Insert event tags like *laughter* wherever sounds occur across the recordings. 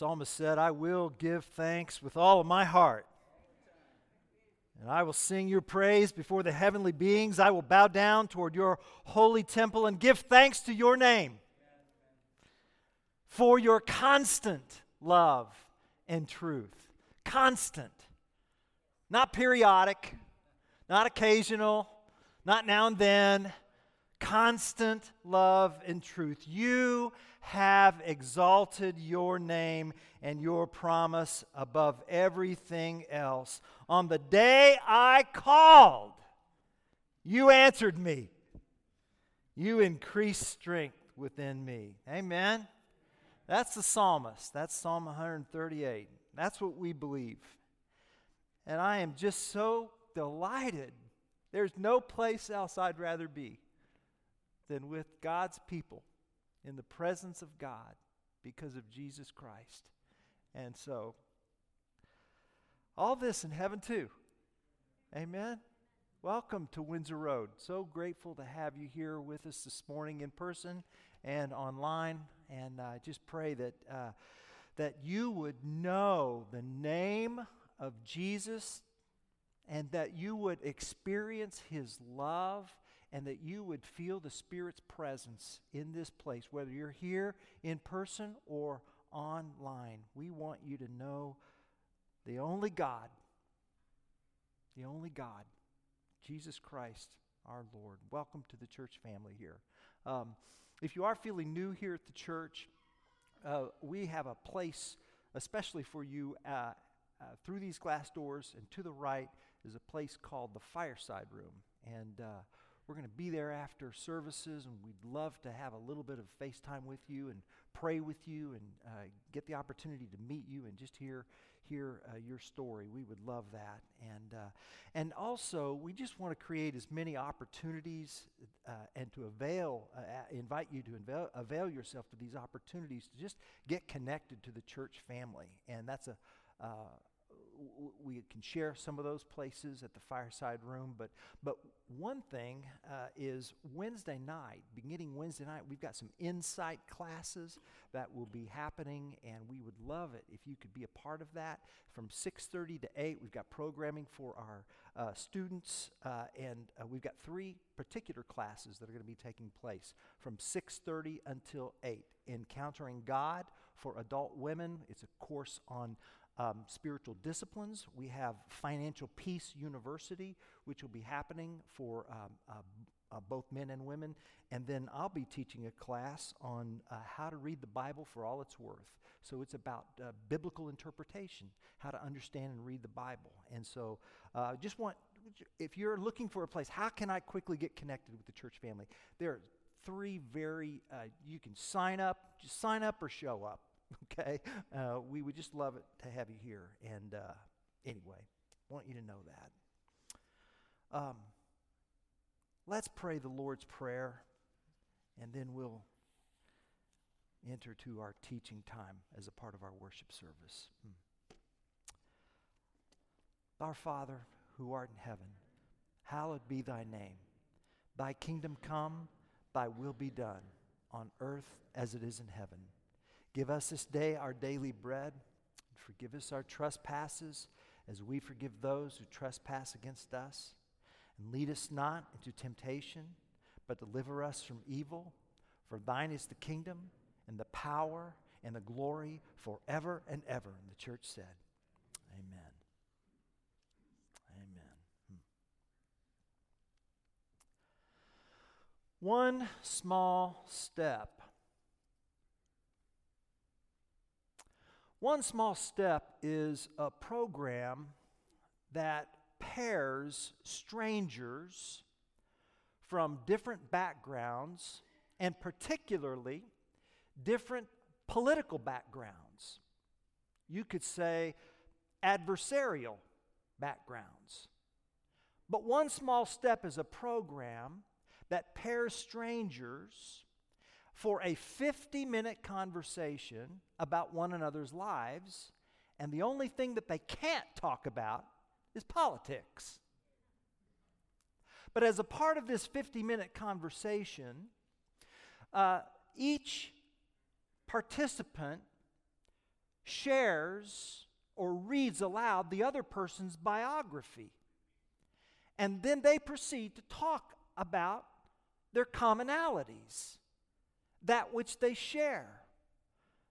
psalmist said, I will give thanks with all of my heart. And I will sing your praise before the heavenly beings. I will bow down toward your holy temple and give thanks to your name for your constant love and truth. Constant. Not periodic, not occasional, not now and then. Constant love and truth. You have exalted your name and your promise above everything else. On the day I called, you answered me. You increased strength within me. Amen. That's the psalmist. That's Psalm 138. That's what we believe. And I am just so delighted. There's no place else I'd rather be than with God's people in the presence of God because of Jesus Christ. And so, all this in heaven too. Amen. Welcome to Windsor Road. So grateful to have you here with us this morning in person and online. And I uh, just pray that, uh, that you would know the name of Jesus and that you would experience his love and that you would feel the Spirit's presence in this place, whether you're here in person or online. We want you to know the only God, the only God, Jesus Christ, our Lord. Welcome to the church family here. Um, if you are feeling new here at the church, uh, we have a place, especially for you, uh, uh, through these glass doors and to the right is a place called the Fireside Room. And uh, we're going to be there after services, and we'd love to have a little bit of FaceTime with you and pray with you and uh, get the opportunity to meet you and just hear hear uh, your story. We would love that, and uh, and also we just want to create as many opportunities uh, and to avail, uh, invite you to avail, avail yourself to these opportunities to just get connected to the church family, and that's a uh, we can share some of those places at the fireside room. But, but one thing uh, is Wednesday night, beginning Wednesday night, we've got some insight classes that will be happening, and we would love it if you could be a part of that. From 6:30 to 8, we've got programming for our uh, students, uh, and uh, we've got three particular classes that are going to be taking place from 6:30 until 8. Encountering God for adult women. It's a course on um, spiritual disciplines. We have Financial Peace University, which will be happening for um, uh, uh, both men and women. And then I'll be teaching a class on uh, how to read the Bible for all it's worth. So it's about uh, biblical interpretation, how to understand and read the Bible. And so uh, just want, if you're looking for a place, how can I quickly get connected with the church family? There are three very, uh, you can sign up, just sign up or show up. *laughs* okay? Uh, we would just love it to have you here. And uh, anyway, want you to know that. Um, let's pray the Lord's Prayer, and then we'll enter to our teaching time as a part of our worship service. Hmm. Our Father, who art in heaven, hallowed be thy name. Thy kingdom come, thy will be done, on earth as it is in heaven. Give us this day our daily bread. Forgive us our trespasses as we forgive those who trespass against us. And lead us not into temptation, but deliver us from evil. For thine is the kingdom and the power and the glory forever and ever. And the church said, Amen. Amen. Hmm. One small step One small step is a program that pairs strangers from different backgrounds and particularly different political backgrounds. You could say adversarial backgrounds. But one small step is a program that pairs strangers for a 50 minute conversation about one another's lives, and the only thing that they can't talk about is politics. But as a part of this 50 minute conversation, uh, each participant shares or reads aloud the other person's biography. And then they proceed to talk about their commonalities, that which they share,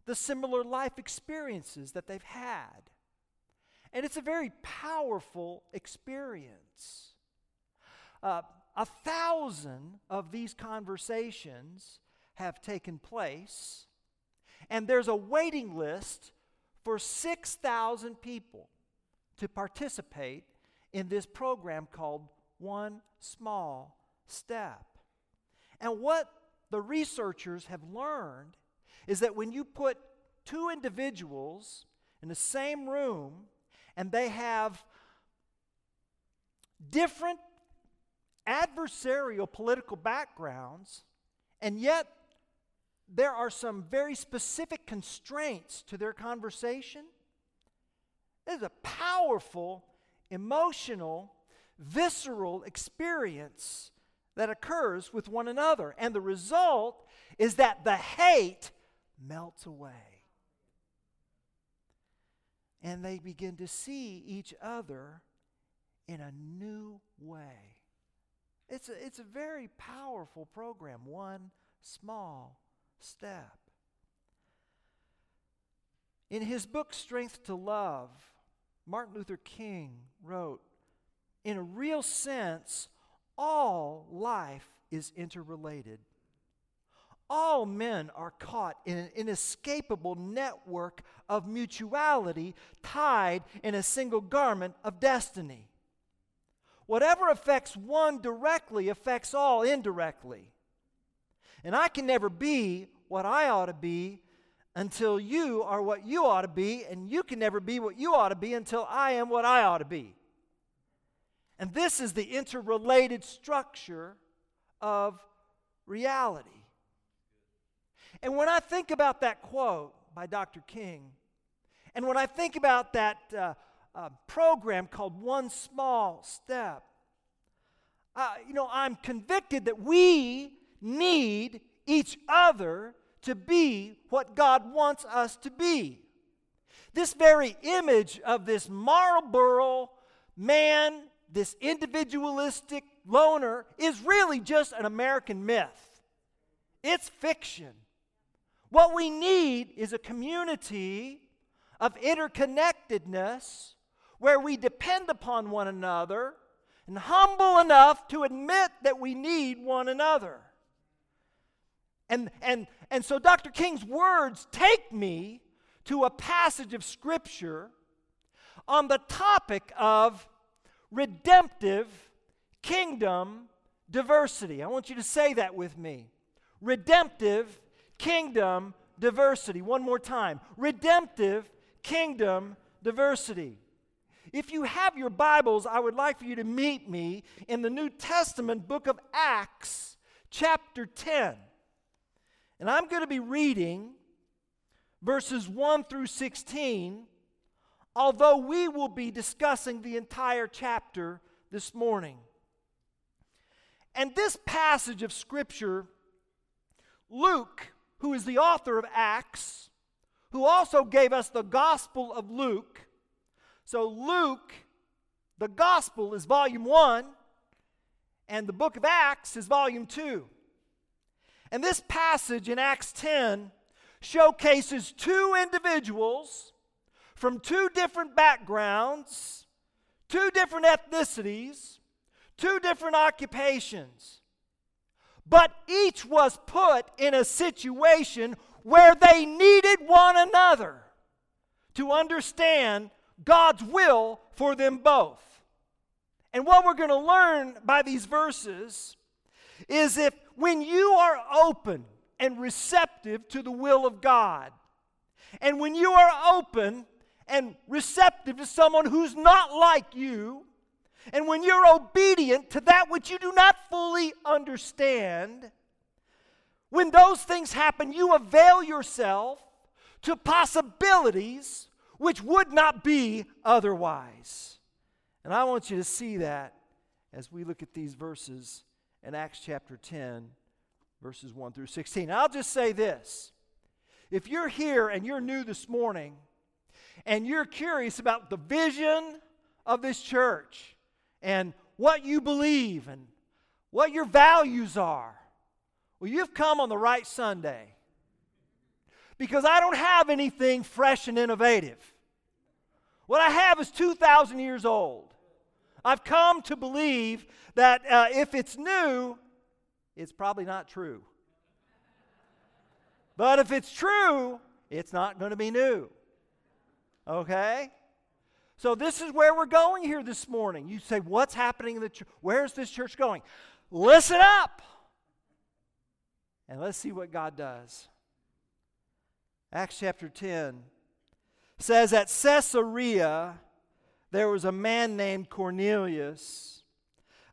the similar life experiences that they've had. And it's a very powerful experience. Uh, a thousand of these conversations have taken place, and there's a waiting list for 6,000 people to participate in this program called One Small Step. And what the researchers have learned is that when you put two individuals in the same room and they have different adversarial political backgrounds, and yet there are some very specific constraints to their conversation. It is a powerful, emotional, visceral experience that occurs with one another. And the result is that the hate melts away. And they begin to see each other in a new way. It's a, it's a very powerful program, one small step. In his book, Strength to Love, Martin Luther King wrote In a real sense, all life is interrelated. All men are caught in an inescapable network of mutuality tied in a single garment of destiny. Whatever affects one directly affects all indirectly. And I can never be what I ought to be until you are what you ought to be, and you can never be what you ought to be until I am what I ought to be. And this is the interrelated structure of reality. And when I think about that quote by Dr. King, and when I think about that uh, uh, program called One Small Step, uh, you know, I'm convicted that we need each other to be what God wants us to be. This very image of this Marlboro man, this individualistic loner, is really just an American myth. It's fiction. What we need is a community of interconnectedness where we depend upon one another and humble enough to admit that we need one another. And, and, and so Dr. King's words take me to a passage of Scripture on the topic of redemptive kingdom diversity. I want you to say that with me. Redemptive kingdom diversity. One more time. Redemptive kingdom diversity. If you have your Bibles, I would like for you to meet me in the New Testament book of Acts, chapter 10. And I'm going to be reading verses 1 through 16, although we will be discussing the entire chapter this morning. And this passage of Scripture, Luke, who is the author of Acts, who also gave us the Gospel of Luke. So, Luke, the Gospel, is volume one, and the book of Acts is volume two. And this passage in Acts 10 showcases two individuals from two different backgrounds, two different ethnicities, two different occupations. But each was put in a situation where they needed one another to understand God's will for them both. And what we're going to learn by these verses is if when you are open and receptive to the will of God, and when you are open and receptive to someone who's not like you, and when you're obedient to that which you do not fully understand, when those things happen, you avail yourself to possibilities which would not be otherwise. And I want you to see that as we look at these verses in Acts chapter 10, verses 1 through 16. I'll just say this if you're here and you're new this morning, and you're curious about the vision of this church and what you believe and what your values are, well, you've come on the right Sunday. Because I don't have anything fresh and innovative. What I have is 2,000 years old. I've come to believe that uh, if it's new, it's probably not true. But if it's true, it's not going to be new. Okay? So this is where we're going here this morning. You say, what's happening in the church? Where's this church going? Listen up. And let's see what God does. Acts chapter 10 says at Caesarea there was a man named Cornelius,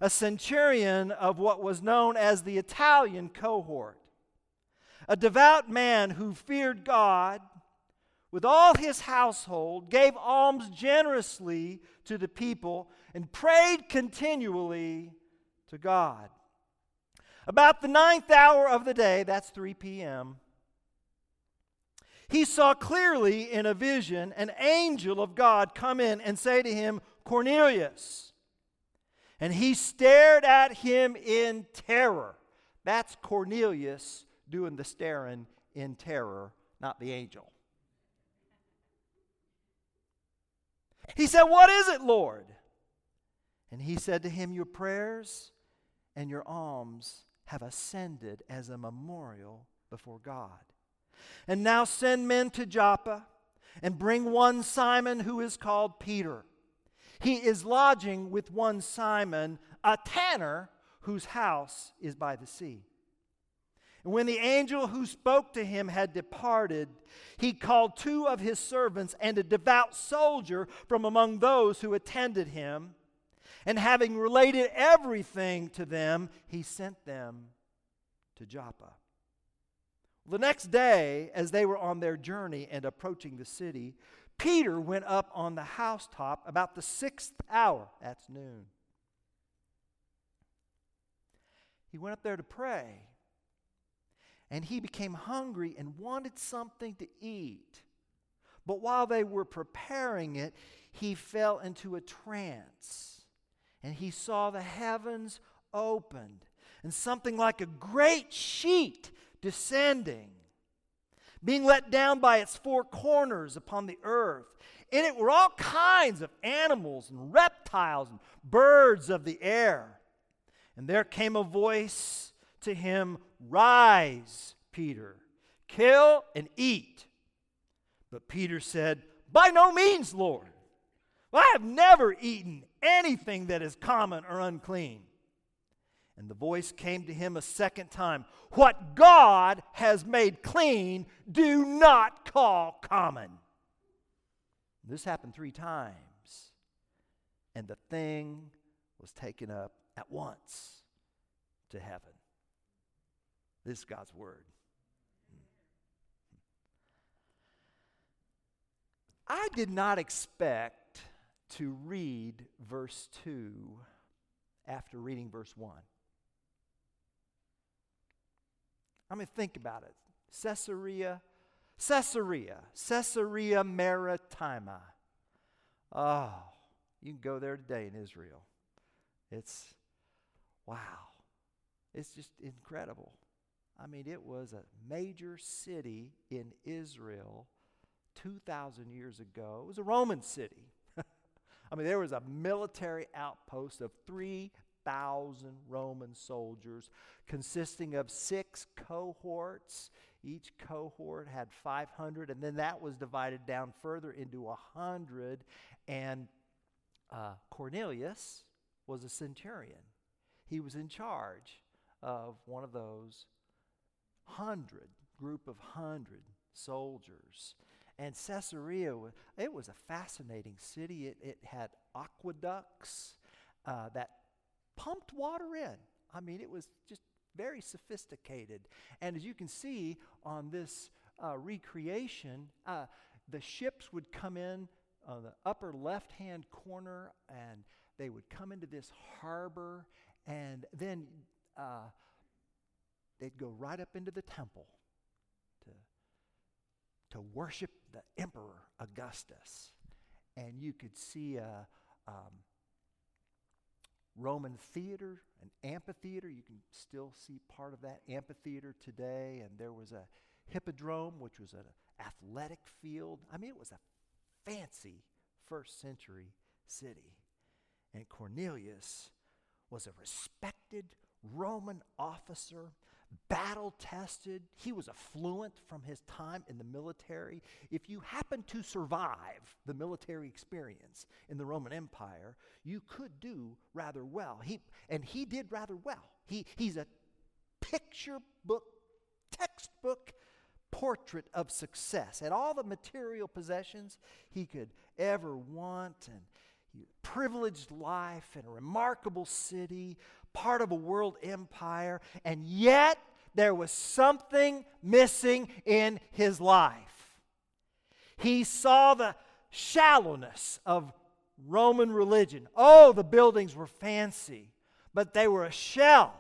a centurion of what was known as the Italian cohort, a devout man who feared God with all his household, gave alms generously to the people, and prayed continually to God. About the ninth hour of the day, that's 3 p.m., he saw clearly in a vision an angel of God come in and say to him, Cornelius. And he stared at him in terror. That's Cornelius doing the staring in terror, not the angel. He said, What is it, Lord? And he said to him, Your prayers and your alms have ascended as a memorial before God. And now send men to Joppa and bring one Simon who is called Peter. He is lodging with one Simon, a tanner, whose house is by the sea. And when the angel who spoke to him had departed, he called two of his servants and a devout soldier from among those who attended him. And having related everything to them, he sent them to Joppa. The next day, as they were on their journey and approaching the city, Peter went up on the housetop about the sixth hour. That's noon. He went up there to pray and he became hungry and wanted something to eat. But while they were preparing it, he fell into a trance, and he saw the heavens opened, and something like a great sheet descending, being let down by its four corners upon the earth. In it were all kinds of animals and reptiles and birds of the air. And there came a voice to him, Rise, Peter, kill and eat. But Peter said, By no means, Lord. I have never eaten anything that is common or unclean. And the voice came to him a second time What God has made clean, do not call common. This happened three times, and the thing was taken up at once to heaven. This is God's word. I did not expect to read verse 2 after reading verse 1. I mean, think about it. Caesarea, Caesarea, Caesarea Maritima. Oh, you can go there today in Israel. It's, wow. It's just incredible. I mean, it was a major city in Israel 2,000 years ago. It was a Roman city. *laughs* I mean, there was a military outpost of 3,000 Roman soldiers consisting of six cohorts. Each cohort had 500, and then that was divided down further into 100. And uh, Cornelius was a centurion, he was in charge of one of those hundred, group of hundred soldiers. And Caesarea, it was a fascinating city. It, it had aqueducts uh, that pumped water in. I mean, it was just very sophisticated. And as you can see on this uh, recreation, uh, the ships would come in on the upper left hand corner and they would come into this harbor. And then uh, they'd go right up into the temple to, to worship the Emperor Augustus. And you could see a um, Roman theater, an amphitheater. You can still see part of that amphitheater today. And there was a hippodrome, which was an athletic field. I mean, it was a fancy first century city. And Cornelius was a respected Roman officer, battle tested. He was affluent from his time in the military. If you happen to survive the military experience in the Roman Empire, you could do rather well. He, and he did rather well. He, he's a picture book, textbook portrait of success. Had all the material possessions he could ever want and privileged life in a remarkable city, part of a world empire, and yet there was something missing in his life. He saw the shallowness of Roman religion. Oh, the buildings were fancy, but they were a shell.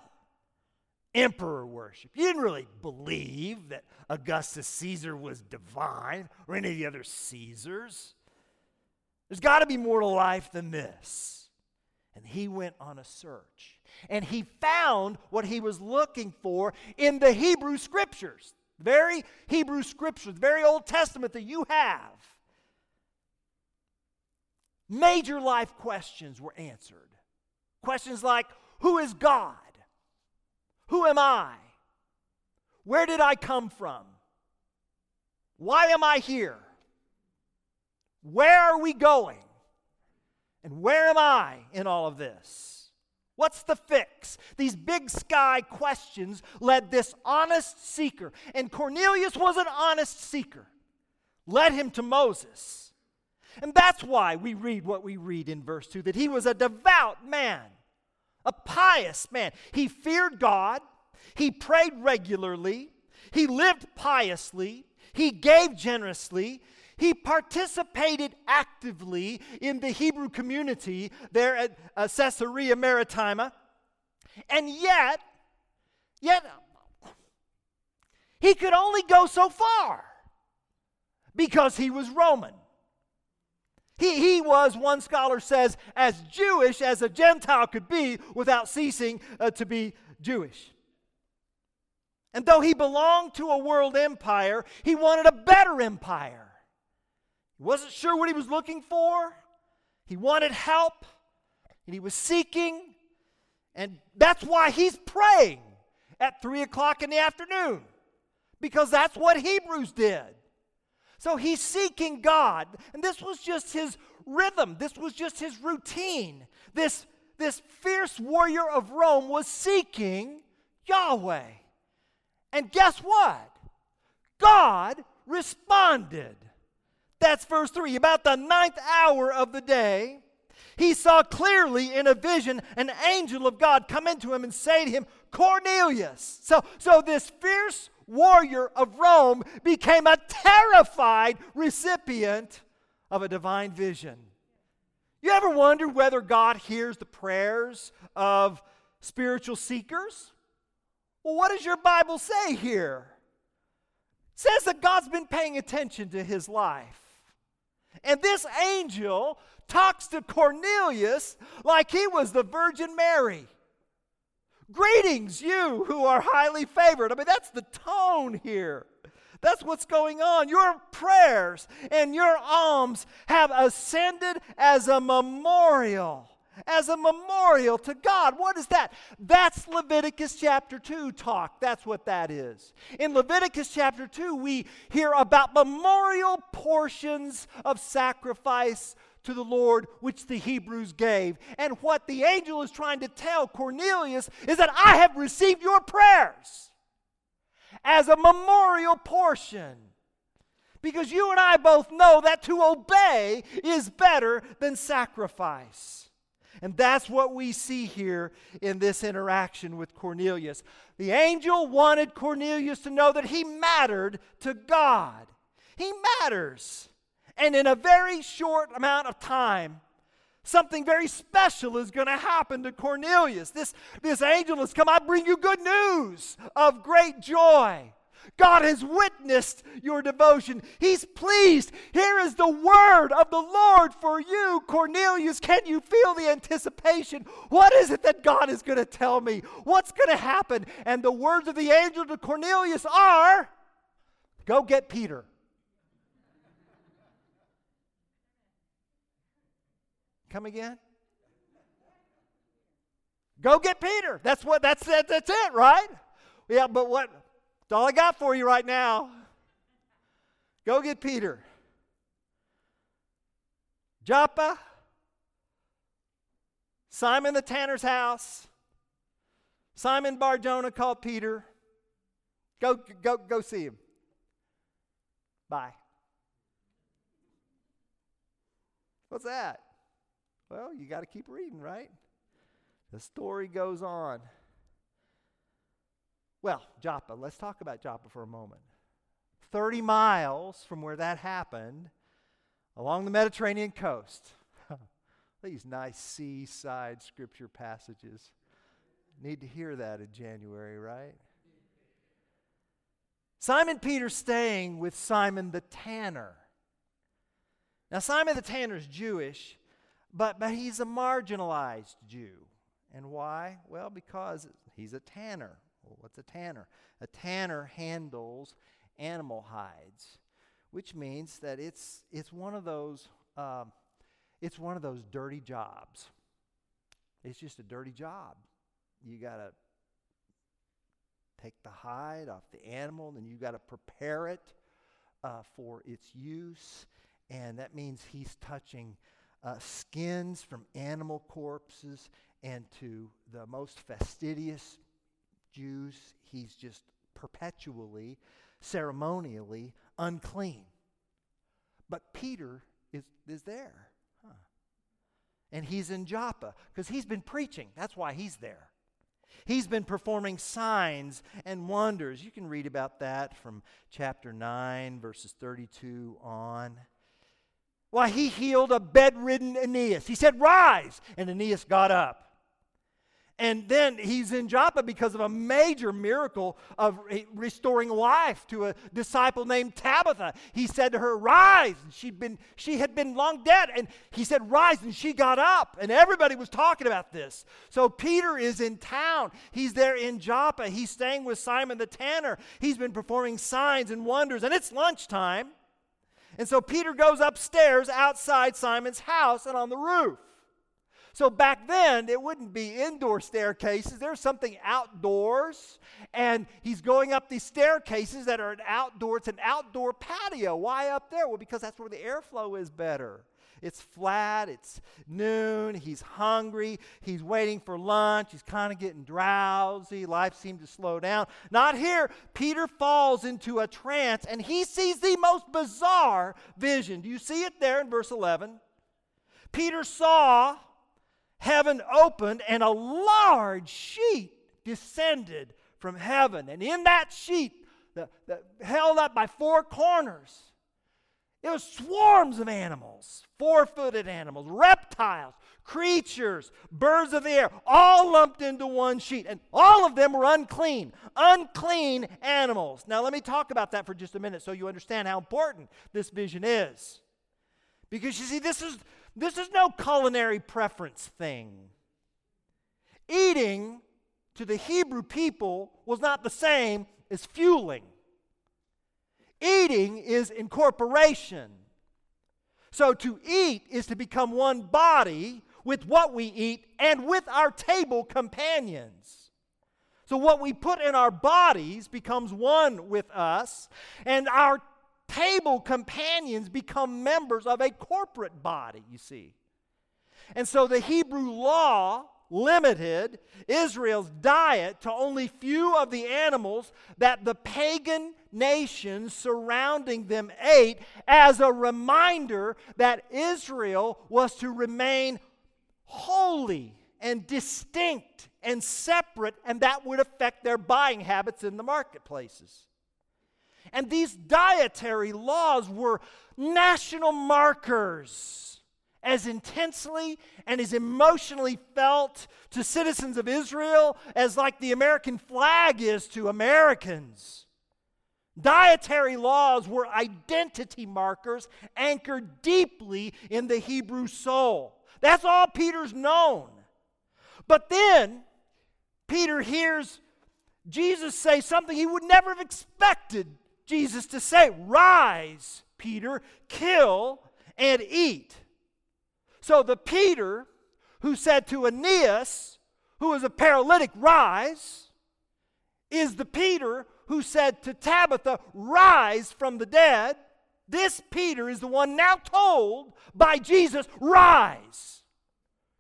Emperor worship. You didn't really believe that Augustus Caesar was divine or any of the other Caesars. There's got to be more to life than this. And he went on a search. And he found what he was looking for in the Hebrew Scriptures. The very Hebrew Scriptures, the very Old Testament that you have. Major life questions were answered. Questions like Who is God? Who am I? Where did I come from? Why am I here? Where are we going? And where am I in all of this? What's the fix? These big sky questions led this honest seeker, and Cornelius was an honest seeker, led him to Moses. And that's why we read what we read in verse 2 that he was a devout man, a pious man. He feared God, he prayed regularly, he lived piously, he gave generously, he participated actively in the Hebrew community there at uh, Caesarea Maritima. And yet, yet, he could only go so far because he was Roman. He, he was, one scholar says, as Jewish as a Gentile could be without ceasing uh, to be Jewish. And though he belonged to a world empire, he wanted a better empire. He wasn't sure what he was looking for. He wanted help, and he was seeking. And that's why he's praying at 3 o'clock in the afternoon, because that's what Hebrews did. So he's seeking God, and this was just his rhythm, this was just his routine. This, this fierce warrior of Rome was seeking Yahweh. And guess what? God responded. That's verse 3. About the ninth hour of the day, he saw clearly in a vision an angel of God come into him and say to him, Cornelius. So, so this fierce warrior of Rome became a terrified recipient of a divine vision. You ever wonder whether God hears the prayers of spiritual seekers? Well, what does your Bible say here? It says that God's been paying attention to his life. And this angel talks to Cornelius like he was the Virgin Mary. Greetings, you who are highly favored. I mean, that's the tone here. That's what's going on. Your prayers and your alms have ascended as a memorial as a memorial to God. What is that? That's Leviticus chapter 2 talk. That's what that is. In Leviticus chapter 2, we hear about memorial portions of sacrifice to the Lord which the Hebrews gave. And what the angel is trying to tell Cornelius is that I have received your prayers as a memorial portion. Because you and I both know that to obey is better than sacrifice. And that's what we see here in this interaction with Cornelius. The angel wanted Cornelius to know that he mattered to God. He matters. And in a very short amount of time, something very special is going to happen to Cornelius. This, this angel has come. I bring you good news of great joy. God has witnessed your devotion. He's pleased. Here is the word of the Lord for you, Cornelius. Can you feel the anticipation? What is it that God is going to tell me? What's going to happen? And the words of the angel to Cornelius are go get Peter. Come again? Go get Peter. That's what that's that, that's it, right? Yeah, but what that's all I got for you right now. Go get Peter. Joppa, Simon the tanner's house. Simon Barjona called Peter. Go, go, go see him. Bye. What's that? Well, you got to keep reading, right? The story goes on. Well, Joppa, let's talk about Joppa for a moment. 30 miles from where that happened, along the Mediterranean coast. *laughs* These nice seaside scripture passages. Need to hear that in January, right? Simon Peter staying with Simon the tanner. Now, Simon the tanner is Jewish, but, but he's a marginalized Jew. And why? Well, because he's a tanner. What's a tanner? A tanner handles animal hides, which means that it's, it's one of those um, it's one of those dirty jobs. It's just a dirty job. You got to take the hide off the animal, and you got to prepare it uh, for its use. And that means he's touching uh, skins from animal corpses, and to the most fastidious Jews, he's just perpetually, ceremonially unclean. But Peter is, is there. Huh. And he's in Joppa because he's been preaching. That's why he's there. He's been performing signs and wonders. You can read about that from chapter 9, verses 32 on. Why, he healed a bedridden Aeneas. He said, Rise! And Aeneas got up. And then he's in Joppa because of a major miracle of restoring life to a disciple named Tabitha. He said to her, Rise. And she'd been, she had been long dead. And he said, Rise. And she got up. And everybody was talking about this. So Peter is in town. He's there in Joppa. He's staying with Simon the tanner. He's been performing signs and wonders. And it's lunchtime. And so Peter goes upstairs outside Simon's house and on the roof. So back then, it wouldn't be indoor staircases. There's something outdoors. And he's going up these staircases that are an outdoor, it's an outdoor patio. Why up there? Well, because that's where the airflow is better. It's flat, it's noon, he's hungry, he's waiting for lunch, he's kind of getting drowsy, life seemed to slow down. Not here. Peter falls into a trance and he sees the most bizarre vision. Do you see it there in verse 11? Peter saw heaven opened and a large sheet descended from heaven. And in that sheet, the, the, held up by four corners, it was swarms of animals, four footed animals, reptiles, creatures, birds of the air, all lumped into one sheet. And all of them were unclean, unclean animals. Now, let me talk about that for just a minute so you understand how important this vision is. Because you see, this is this is no culinary preference thing. Eating to the Hebrew people was not the same as fueling. Eating is incorporation. So to eat is to become one body with what we eat and with our table companions. So what we put in our bodies becomes one with us, and our table companions become members of a corporate body, you see. And so the Hebrew law limited Israel's diet to only few of the animals that the pagan nations surrounding them ate as a reminder that Israel was to remain holy and distinct and separate, and that would affect their buying habits in the marketplaces. And these dietary laws were national markers as intensely and as emotionally felt to citizens of Israel as like the American flag is to Americans. Dietary laws were identity markers anchored deeply in the Hebrew soul. That's all Peter's known. But then Peter hears Jesus say something he would never have expected Jesus to say Rise, Peter, kill and eat. So the Peter who said to Aeneas, who was a paralytic, Rise, is the Peter who said to Tabitha, Rise from the dead. This Peter is the one now told by Jesus, Rise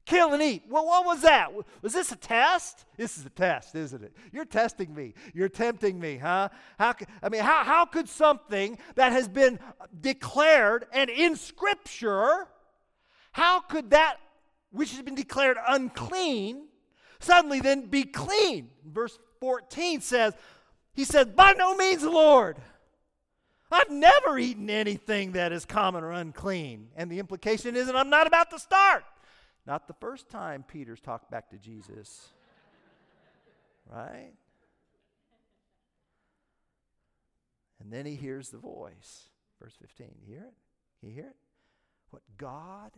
kill and eat. Well, what was that? Was this a test? This is a test, isn't it? You're testing me. You're tempting me, huh? How, I mean, how, how could something that has been declared and in Scripture, how could that which has been declared unclean suddenly then be clean? Verse 14 says, He says, By no means, Lord. I've never eaten anything that is common or unclean. And the implication is that I'm not about to start. Not the first time Peter's talked back to Jesus. right? And then he hears the voice. Verse 15. You hear it? You hear it? What God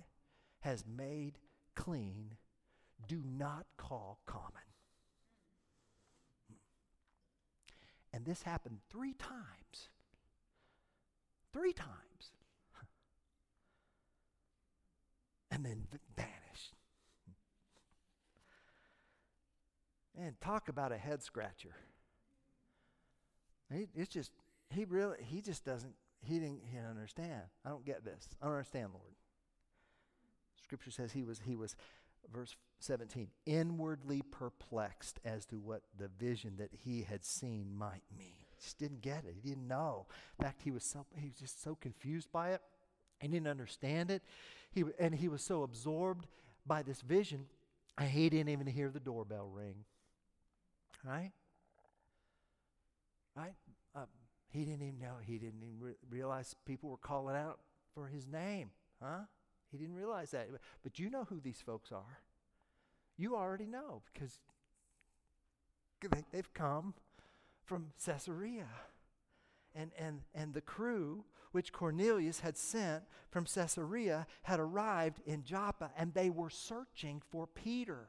has made clean, do not call common. And this happened three times. Three times. And then Man, talk about a head scratcher. He, it's just, he really, he just doesn't, he didn't, he didn't understand. I don't get this. I don't understand, Lord. Scripture says he was, he was, verse 17, inwardly perplexed as to what the vision that he had seen might mean. Just didn't get it. He didn't know. In fact, he was so, he was just so confused by it. He didn't understand it. He, and he was so absorbed by this vision, he didn't even hear the doorbell ring. Right? Right? Uh, he didn't even know. He didn't even re- realize people were calling out for his name. Huh? He didn't realize that. But you know who these folks are. You already know because they've come from Caesarea. And, and, and the crew which Cornelius had sent from Caesarea had arrived in Joppa, and they were searching for Peter.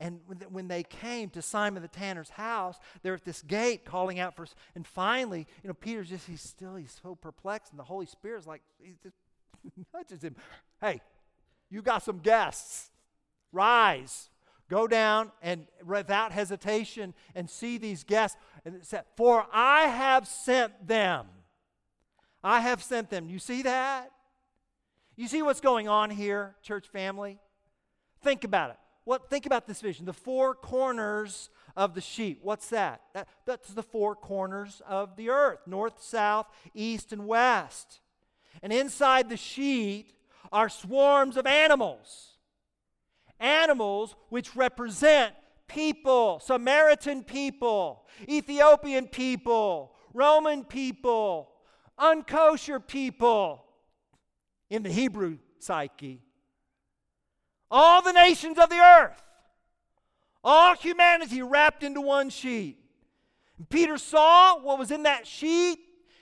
And when they came to Simon the tanner's house, they're at this gate calling out for, and finally, you know, Peter's just, he's still, he's so perplexed, and the Holy Spirit's like, he just *laughs* nudges him. Hey, you got some guests. Rise. Go down and without hesitation and see these guests. And it said, For I have sent them. I have sent them. You see that? You see what's going on here, church family? Think about it. What think about this vision? The four corners of the sheet. What's that? that? That's the four corners of the earth north, south, east, and west. And inside the sheet are swarms of animals. Animals which represent people, Samaritan people, Ethiopian people, Roman people, unkosher people in the Hebrew psyche all the nations of the earth, all humanity wrapped into one sheet. Peter saw what was in that sheet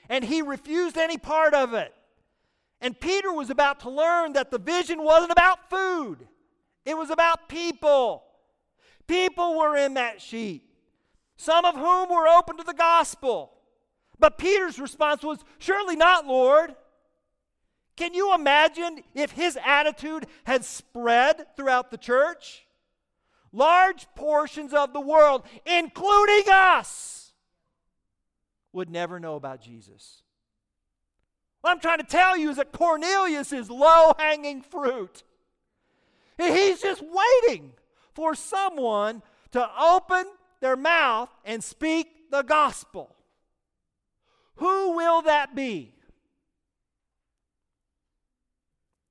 and he refused any part of it. And Peter was about to learn that the vision wasn't about food, it was about people. People were in that sheet, some of whom were open to the gospel. But Peter's response was, Surely not, Lord. Can you imagine if his attitude had spread throughout the church? Large portions of the world, including us, would never know about Jesus. What I'm trying to tell you is that Cornelius is low hanging fruit. He's just waiting for someone to open their mouth and speak the gospel. Who will that be?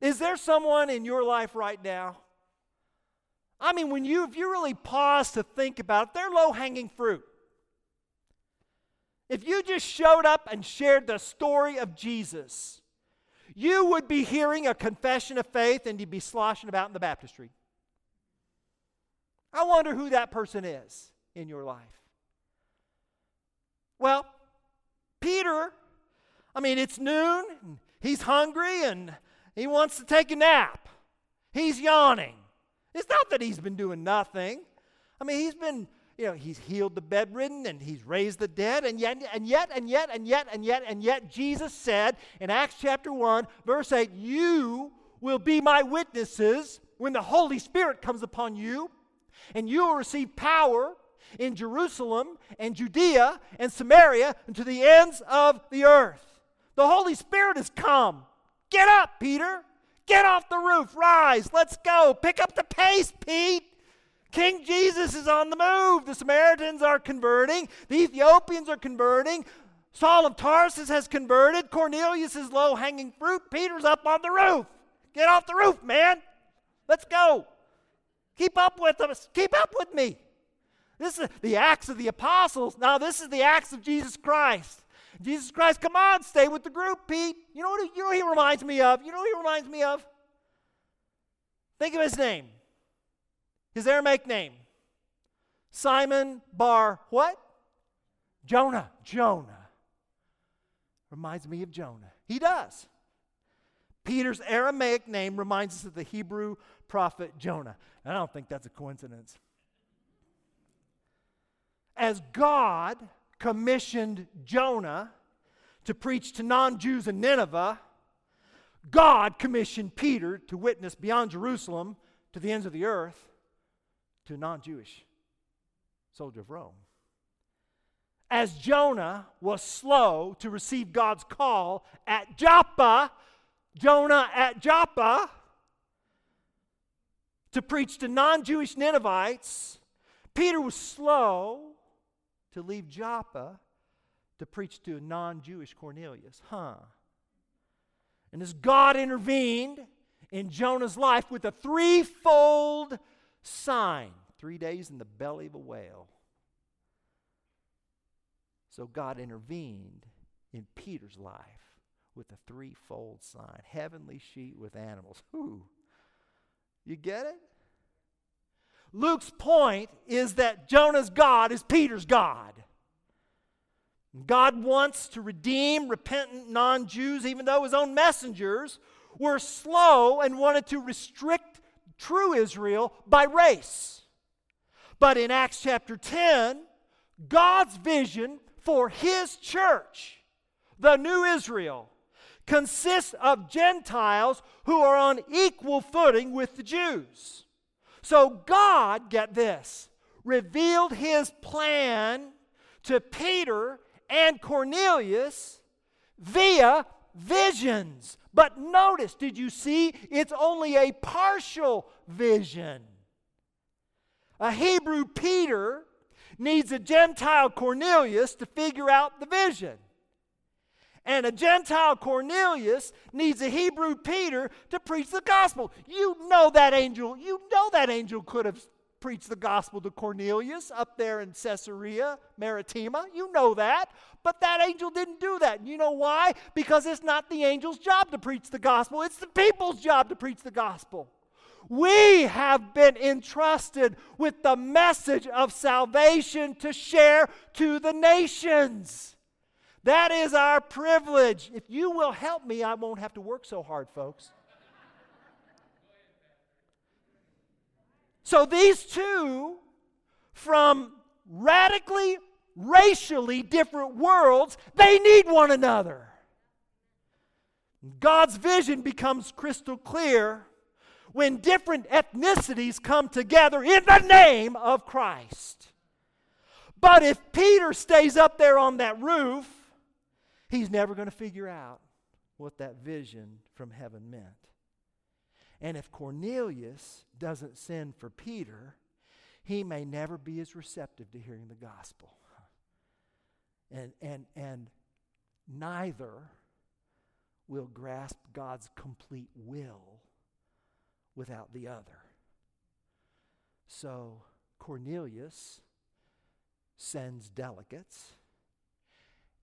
Is there someone in your life right now? I mean, when you, if you really pause to think about it, they're low hanging fruit. If you just showed up and shared the story of Jesus, you would be hearing a confession of faith and you'd be sloshing about in the baptistry. I wonder who that person is in your life. Well, Peter, I mean, it's noon, he's hungry, and he wants to take a nap. He's yawning. It's not that he's been doing nothing. I mean, he's been, you know, he's healed the bedridden and he's raised the dead, and yet, and yet, and yet, and yet, and yet, and yet, Jesus said in Acts chapter 1, verse 8, You will be my witnesses when the Holy Spirit comes upon you, and you will receive power in Jerusalem and Judea and Samaria and to the ends of the earth. The Holy Spirit has come. Get up, Peter. Get off the roof. Rise. Let's go. Pick up the pace, Pete. King Jesus is on the move. The Samaritans are converting. The Ethiopians are converting. Saul of Tarsus has converted. Cornelius is low hanging fruit. Peter's up on the roof. Get off the roof, man. Let's go. Keep up with us. Keep up with me. This is the Acts of the Apostles. Now, this is the Acts of Jesus Christ. Jesus Christ, come on, stay with the group, Pete. You know what, you know he reminds me of? You know what he reminds me of? Think of his name. His Aramaic name. Simon Bar what? Jonah. Jonah. Reminds me of Jonah. He does. Peter's Aramaic name reminds us of the Hebrew prophet Jonah. And I don't think that's a coincidence. As God commissioned Jonah to preach to non Jews in Nineveh, God commissioned Peter to witness beyond Jerusalem to the ends of the earth to non Jewish soldier of Rome. As Jonah was slow to receive God's call at Joppa, Jonah at Joppa, to preach to non Jewish Ninevites, Peter was slow to leave Joppa to preach to a non Jewish Cornelius. Huh. And as God intervened in Jonah's life with a threefold sign three days in the belly of a whale. So God intervened in Peter's life with a threefold sign heavenly sheet with animals. Who? You get it? Luke's point is that Jonah's God is Peter's God. God wants to redeem repentant non Jews, even though his own messengers were slow and wanted to restrict true Israel by race. But in Acts chapter 10, God's vision for his church, the new Israel, consists of Gentiles who are on equal footing with the Jews. So God, get this, revealed his plan to Peter and Cornelius via visions. But notice, did you see? It's only a partial vision. A Hebrew Peter needs a Gentile Cornelius to figure out the vision. And a Gentile Cornelius needs a Hebrew Peter to preach the gospel. You know that angel, you know that angel could have preached the gospel to Cornelius up there in Caesarea Maritima. You know that. But that angel didn't do that. You know why? Because it's not the angel's job to preach the gospel, it's the people's job to preach the gospel. We have been entrusted with the message of salvation to share to the nations. That is our privilege. If you will help me, I won't have to work so hard, folks. So these two, from radically, racially different worlds, they need one another. God's vision becomes crystal clear when different ethnicities come together in the name of Christ. But if Peter stays up there on that roof, he's never going to figure out what that vision from heaven meant. And if Cornelius doesn't send for Peter, he may never be as receptive to hearing the gospel. And, and, and neither will grasp God's complete will without the other. So Cornelius sends delegates,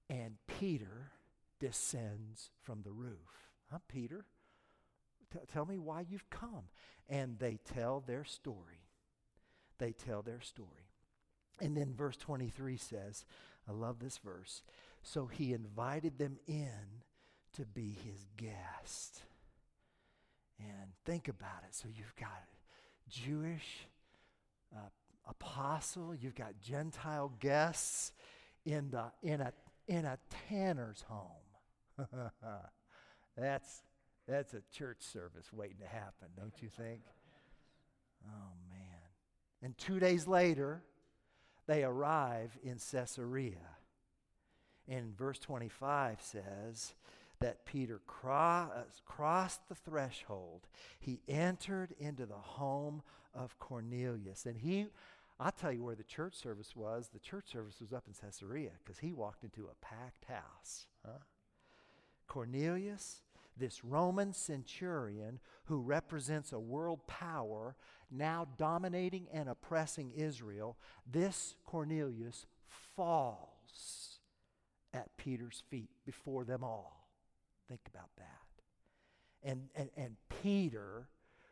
and Peter descends from the roof. Huh, Peter? T- tell me why you've come. And they tell their story. They tell their story. And then verse 23 says, I love this verse. So he invited them in to be his guest. And think about it. So you've got Jewish uh, apostle, you've got Gentile guests in, the, in, a, in a tanner's home. *laughs* that's, that's a church service waiting to happen, don't you think? Oh, man. And two days later, they arrive in Caesarea. And verse 25 says that Peter cro- uh, crossed the threshold. He entered into the home of Cornelius. And he, I'll tell you where the church service was. The church service was up in Caesarea because he walked into a packed house. Huh? Cornelius, this Roman centurion who represents a world power now dominating and oppressing Israel, this Cornelius falls at Peter's feet before them all. Think about that. And, and, and Peter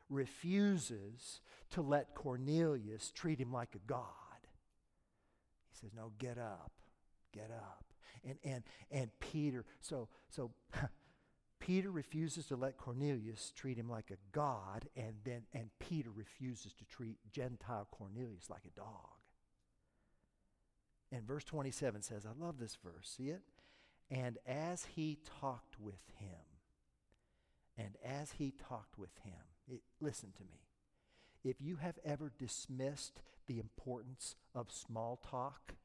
refuses to let Cornelius treat him like a god. He says, No, get up, get up. And, and, and Peter, so, so *laughs* Peter refuses to let Cornelius treat him like a god, and then and Peter refuses to treat Gentile Cornelius like a dog. And verse 27 says, I love this verse. See it? And as he talked with him, and as he talked with him, it, listen to me. If you have ever dismissed the importance of small talk,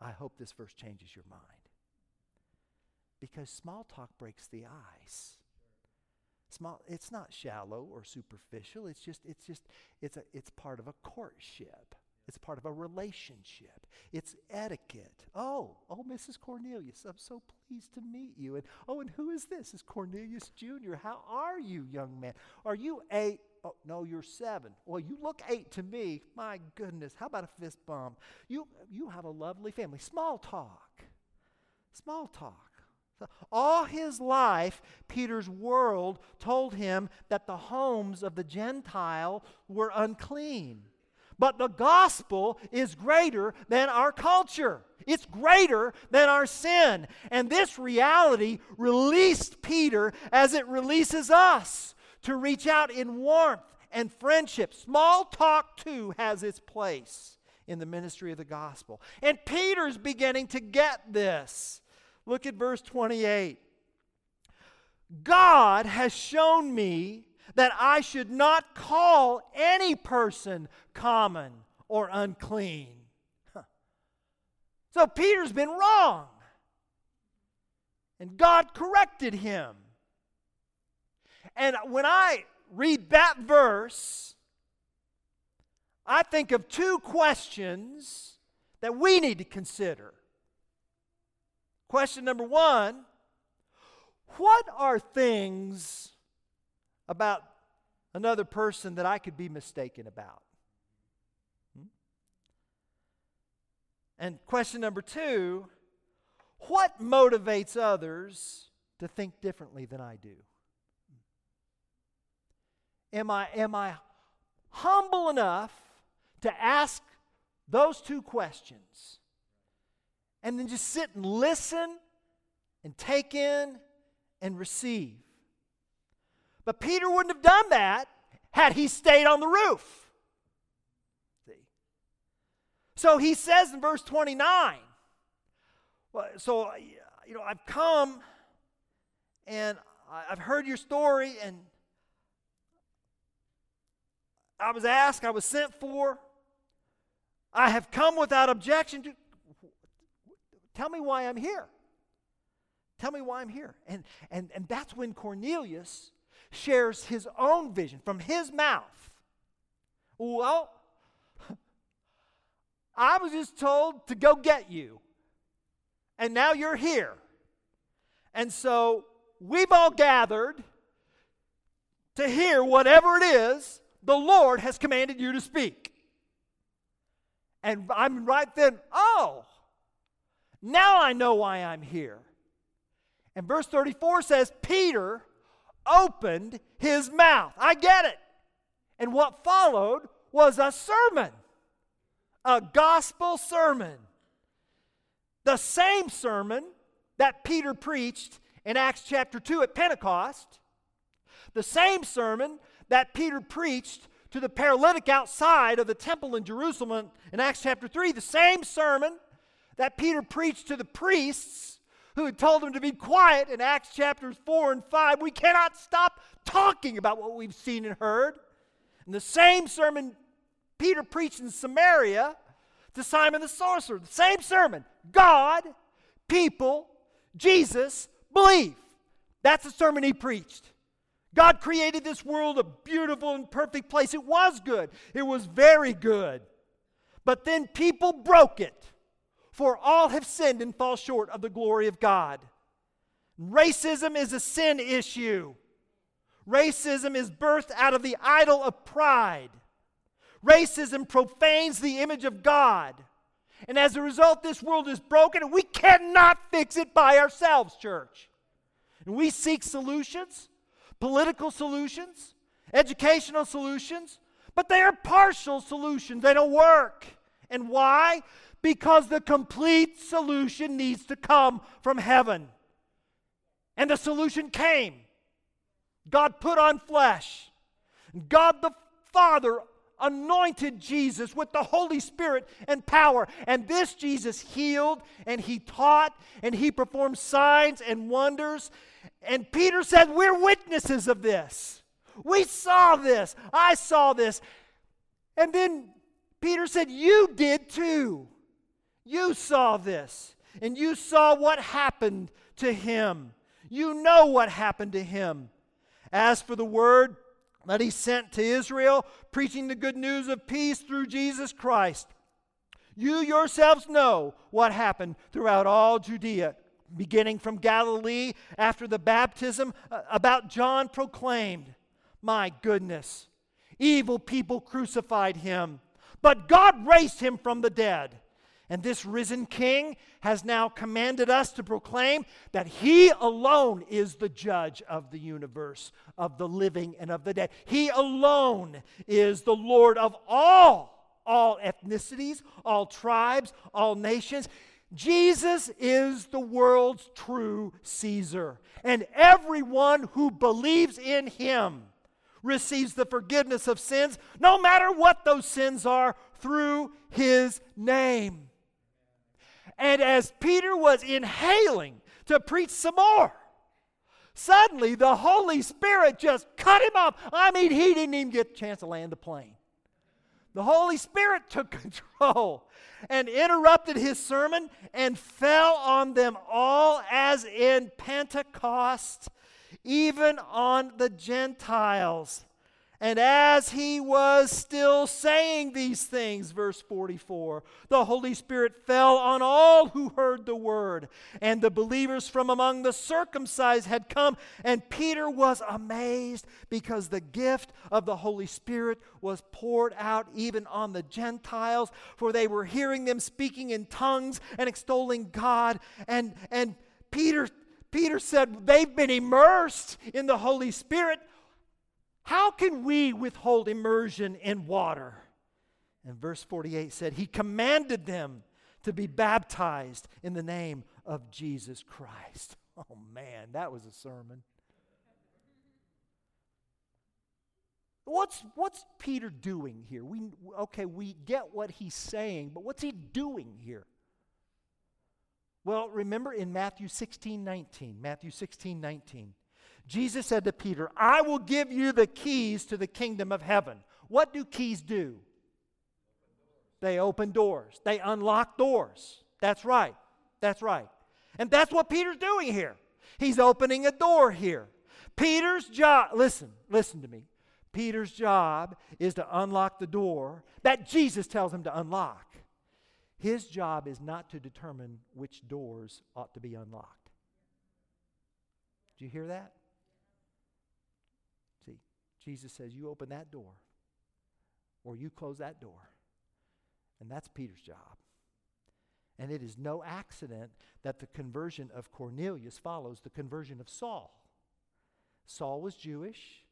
I hope this verse changes your mind. Because small talk breaks the ice. Small, it's not shallow or superficial. It's just, it's just, it's a, it's part of a courtship. It's part of a relationship. It's etiquette. Oh, oh, Mrs. Cornelius, I'm so pleased to meet you. And oh, and who is this? Is Cornelius Jr. How are you, young man? Are you eight? Oh, no, you're seven. Well, you look eight to me. My goodness, how about a fist bump? You, you have a lovely family. Small talk. Small talk. All his life, Peter's world told him that the homes of the Gentile were unclean. But the gospel is greater than our culture. It's greater than our sin. And this reality released Peter as it releases us to reach out in warmth and friendship. Small talk, too, has its place in the ministry of the gospel. And Peter's beginning to get this. Look at verse 28. God has shown me that I should not call any person common or unclean. So Peter's been wrong. And God corrected him. And when I read that verse, I think of two questions that we need to consider. Question number one What are things about another person that I could be mistaken about? Hmm? And question number two what motivates others to think differently than I do? Am I, am I humble enough to ask those two questions and then just sit and listen and take in and receive? But Peter wouldn't have done that had he stayed on the roof. See? So he says in verse 29, well, so, uh, you know, I've come and I've heard your story and I was asked, I was sent for. I have come without objection. To, tell me why I'm here. Tell me why I'm here. And, and, and that's when Cornelius shares his own vision from his mouth. Well, *laughs* I was just told to go get you, and now you're here. And so we've all gathered to hear whatever it is the Lord has commanded you to speak. And I'm right then, oh, now I know why I'm here. And verse 34 says, Peter opened his mouth. I get it. And what followed was a sermon, a gospel sermon. the same sermon that Peter preached in Acts chapter 2 at Pentecost, the same sermon that Peter preached to the paralytic outside of the temple in Jerusalem in Acts chapter 3, the same sermon that Peter preached to the priests who had told him to be quiet in Acts chapters 4 and 5. We cannot stop talking about what we've seen and heard. And the same sermon Peter preached in Samaria to Simon the sorcerer, the same sermon God, people, Jesus, believe. That's the sermon he preached. God created this world a beautiful and perfect place. It was good, it was very good. But then people broke it, for all have sinned and fall short of the glory of God. Racism is a sin issue. Racism is birthed out of the idol of pride. Racism profanes the image of God. And as a result, this world is broken, and we cannot fix it by ourselves, church. And we seek solutions, political solutions, educational solutions, but they are partial solutions. They don't work. And why? Because the complete solution needs to come from heaven. And the solution came. God put on flesh. God the Father anointed Jesus with the Holy Spirit and power. And this Jesus healed and he taught and he performed signs and wonders. And Peter said, We're witnesses of this. We saw this. I saw this. And then Peter said, You did too. You saw this. And you saw what happened to him. You know what happened to him. As for the word, that he sent to Israel, preaching the good news of peace through Jesus Christ. You yourselves know what happened throughout all Judea, beginning from Galilee after the baptism, uh, about John proclaimed, My goodness, evil people crucified him, but God raised him from the dead. And this risen king has now commanded us to proclaim that he alone is the judge of the universe, of the living and of the dead. He alone is the Lord of all, all ethnicities, all tribes, all nations. Jesus is the world's true Caesar. And everyone who believes in him receives the forgiveness of sins, no matter what those sins are, through his name. And as Peter was inhaling to preach some more, suddenly the Holy Spirit just cut him off. I mean, he didn't even get a chance to land the plane. The Holy Spirit took *laughs* control and interrupted his sermon and fell on them all as in Pentecost, even on the Gentiles. And as he was still saying these things, verse 44, the Holy Spirit fell on all who heard the word. And the believers from among the circumcised had come. And Peter was amazed because the gift of the Holy Spirit was poured out even on the Gentiles, for they were hearing them speaking in tongues and extolling God. And, and Peter, Peter said, They've been immersed in the Holy Spirit how can we withhold immersion in water? And verse 48 said, He commanded them to be baptized in the name of Jesus Christ. *laughs* Oh man, that was a sermon. What's, what's Peter doing here? We, okay, we get what he's saying, but what's he doing here? Well, remember in Matthew 16 19, Matthew 16 19, Jesus said to Peter, I will give you the keys to the kingdom of heaven. What do keys do? They open doors, they unlock doors. That's right. That's right. And that's what Peter's doing here. He's opening a door here. Peter's job, listen, listen to me. Peter's job is to unlock the door that Jesus tells him to unlock. His job is not to determine which doors ought to be unlocked. Do you hear that? Jesus says, You open that door or you close that door. And that's Peter's job. And it is no accident that the conversion of Cornelius follows the conversion of Saul. Saul was Jewish,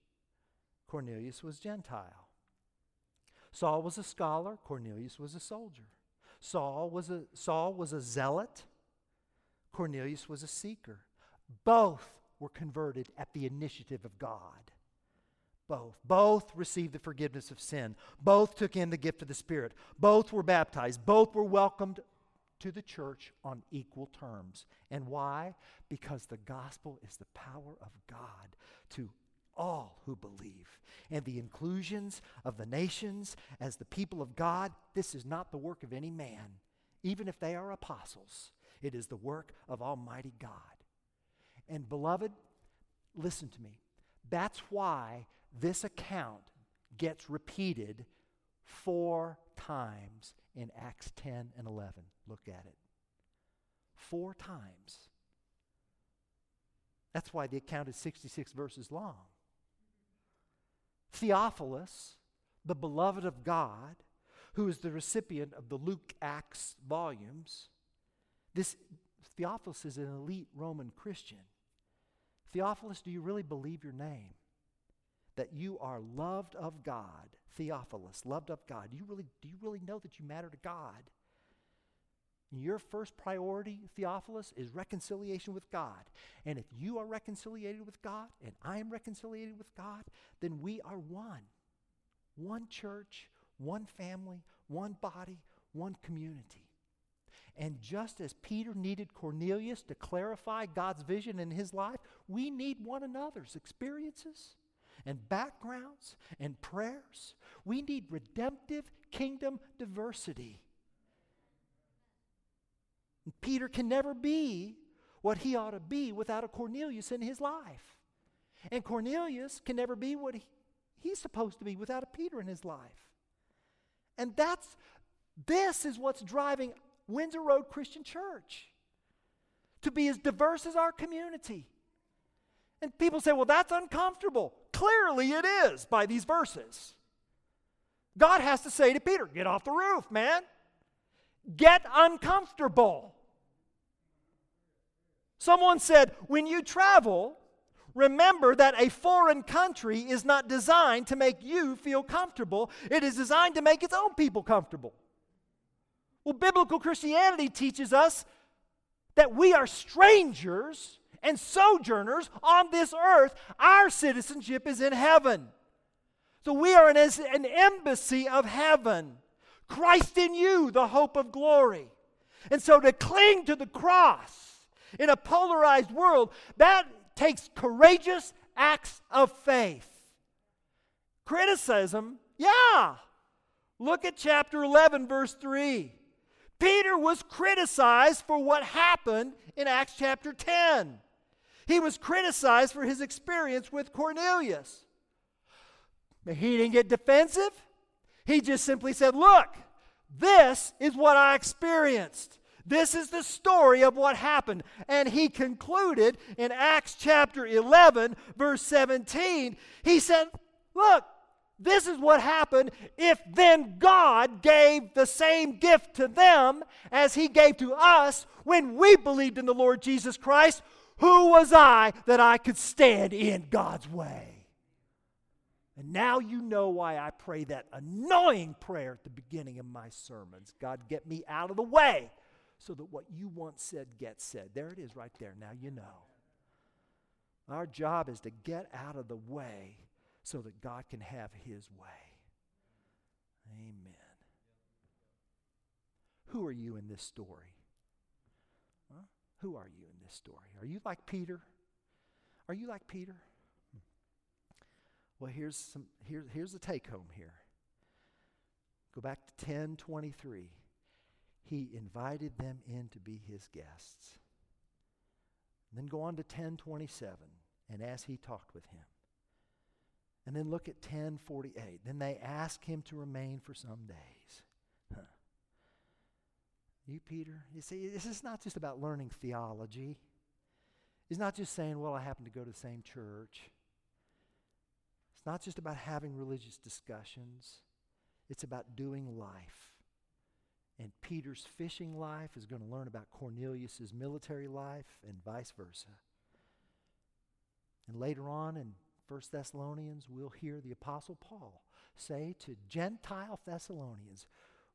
Cornelius was Gentile. Saul was a scholar, Cornelius was a soldier. Saul was a, Saul was a zealot, Cornelius was a seeker. Both were converted at the initiative of God. Both. Both received the forgiveness of sin. Both took in the gift of the Spirit. Both were baptized. Both were welcomed to the church on equal terms. And why? Because the gospel is the power of God to all who believe. And the inclusions of the nations as the people of God, this is not the work of any man, even if they are apostles. It is the work of Almighty God. And beloved, listen to me. That's why this account gets repeated four times in Acts 10 and 11. Look at it. Four times. That's why the account is 66 verses long. Theophilus, the beloved of God, who is the recipient of the Luke Acts volumes, this Theophilus is an elite Roman Christian. Theophilus, do you really believe your name? That you are loved of God. Theophilus, loved of God. Do you really, do you really know that you matter to God? Your first priority, Theophilus, is reconciliation with God. And if you are reconciliated with God and I am reconciliated with God, then we are one. One church, one family, one body, one community. And just as Peter needed Cornelius to clarify God's vision in his life, we need one another's experiences and backgrounds and prayers. We need redemptive kingdom diversity. Peter can never be what he ought to be without a Cornelius in his life. And Cornelius can never be what he, he's supposed to be without a Peter in his life. And that's this is what's driving Windsor Road Christian Church to be as diverse as our community. And people say, well, that's uncomfortable. Clearly it is by these verses. God has to say to Peter, get off the roof, man. Get uncomfortable. Someone said, when you travel, remember that a foreign country is not designed to make you feel comfortable, it is designed to make its own people comfortable. Well, biblical Christianity teaches us that we are strangers and sojourners on this earth. Our citizenship is in heaven. So we are an, an embassy of heaven. Christ in you, the hope of glory. And so to cling to the cross in a polarized world, that takes courageous acts of faith. Criticism, yeah. Look at chapter 11, verse 3. Peter was criticized for what happened in Acts chapter 10. He was criticized for his experience with Cornelius. He didn't get defensive. He just simply said, Look, this is what I experienced. This is the story of what happened. And he concluded in Acts chapter 11, verse 17, he said, Look, this is what happened if then God gave the same gift to them as He gave to us when we believed in the Lord Jesus Christ. Who was I that I could stand in God's way? And now you know why I pray that annoying prayer at the beginning of my sermons God, get me out of the way so that what you once said gets said. There it is right there. Now you know. Our job is to get out of the way so that God can have His way. Amen. Who are you in this story? Who are you in this story? Are you like Peter? Are you like Peter? Well, here's some here, here's the take home here. Go back to 1023. He invited them in to be his guests. Then go on to 1027 and as he talked with him. And then look at 1048. Then they ask him to remain for some days. You, Peter, you see, this is not just about learning theology. It's not just saying, well, I happen to go to the same church. It's not just about having religious discussions. It's about doing life. And Peter's fishing life is going to learn about Cornelius's military life and vice versa. And later on in 1 Thessalonians, we'll hear the Apostle Paul say to Gentile Thessalonians,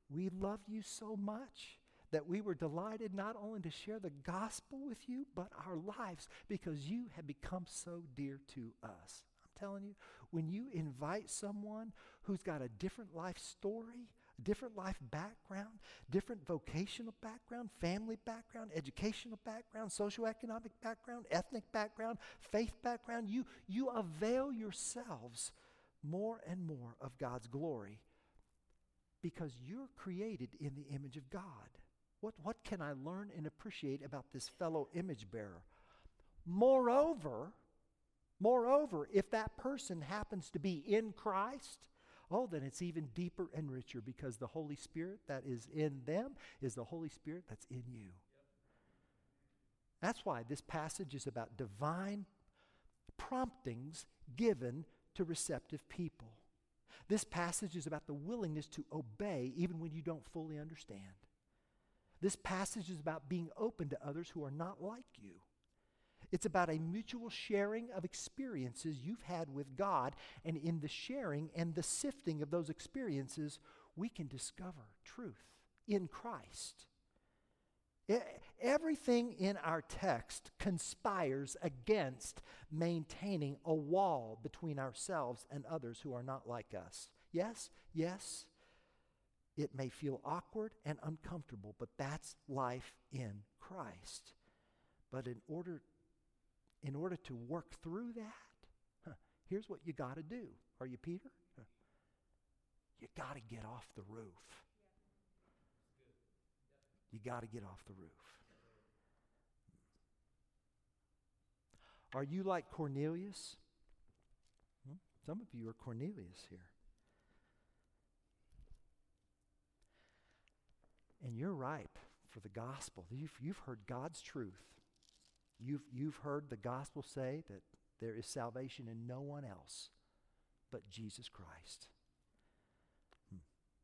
We love you so much that we were delighted not only to share the gospel with you, but our lives because you have become so dear to us. I'm telling you, when you invite someone who's got a different life story, different life background, different vocational background, family background, educational background, socioeconomic background, ethnic background, faith background, you, you avail yourselves more and more of God's glory because you're created in the image of God. What, what can I learn and appreciate about this fellow image bearer? Moreover, moreover, if that person happens to be in Christ, oh, then it's even deeper and richer because the Holy Spirit that is in them is the Holy Spirit that's in you. That's why this passage is about divine promptings given to receptive people. This passage is about the willingness to obey even when you don't fully understand. This passage is about being open to others who are not like you. It's about a mutual sharing of experiences you've had with God, and in the sharing and the sifting of those experiences, we can discover truth in Christ. Everything in our text conspires against maintaining a wall between ourselves and others who are not like us. Yes, yes, it may feel awkward and uncomfortable, but that's life in Christ. But in order, in order to work through that, huh, here's what you got to do. Are you Peter? Huh. You got to get off the roof. You got to get off the roof. Are you like Cornelius? Hmm? Some of you are Cornelius here. And you're ripe for the gospel. You've, you've heard God's truth. You've, you've heard the gospel say that there is salvation in no one else but Jesus Christ.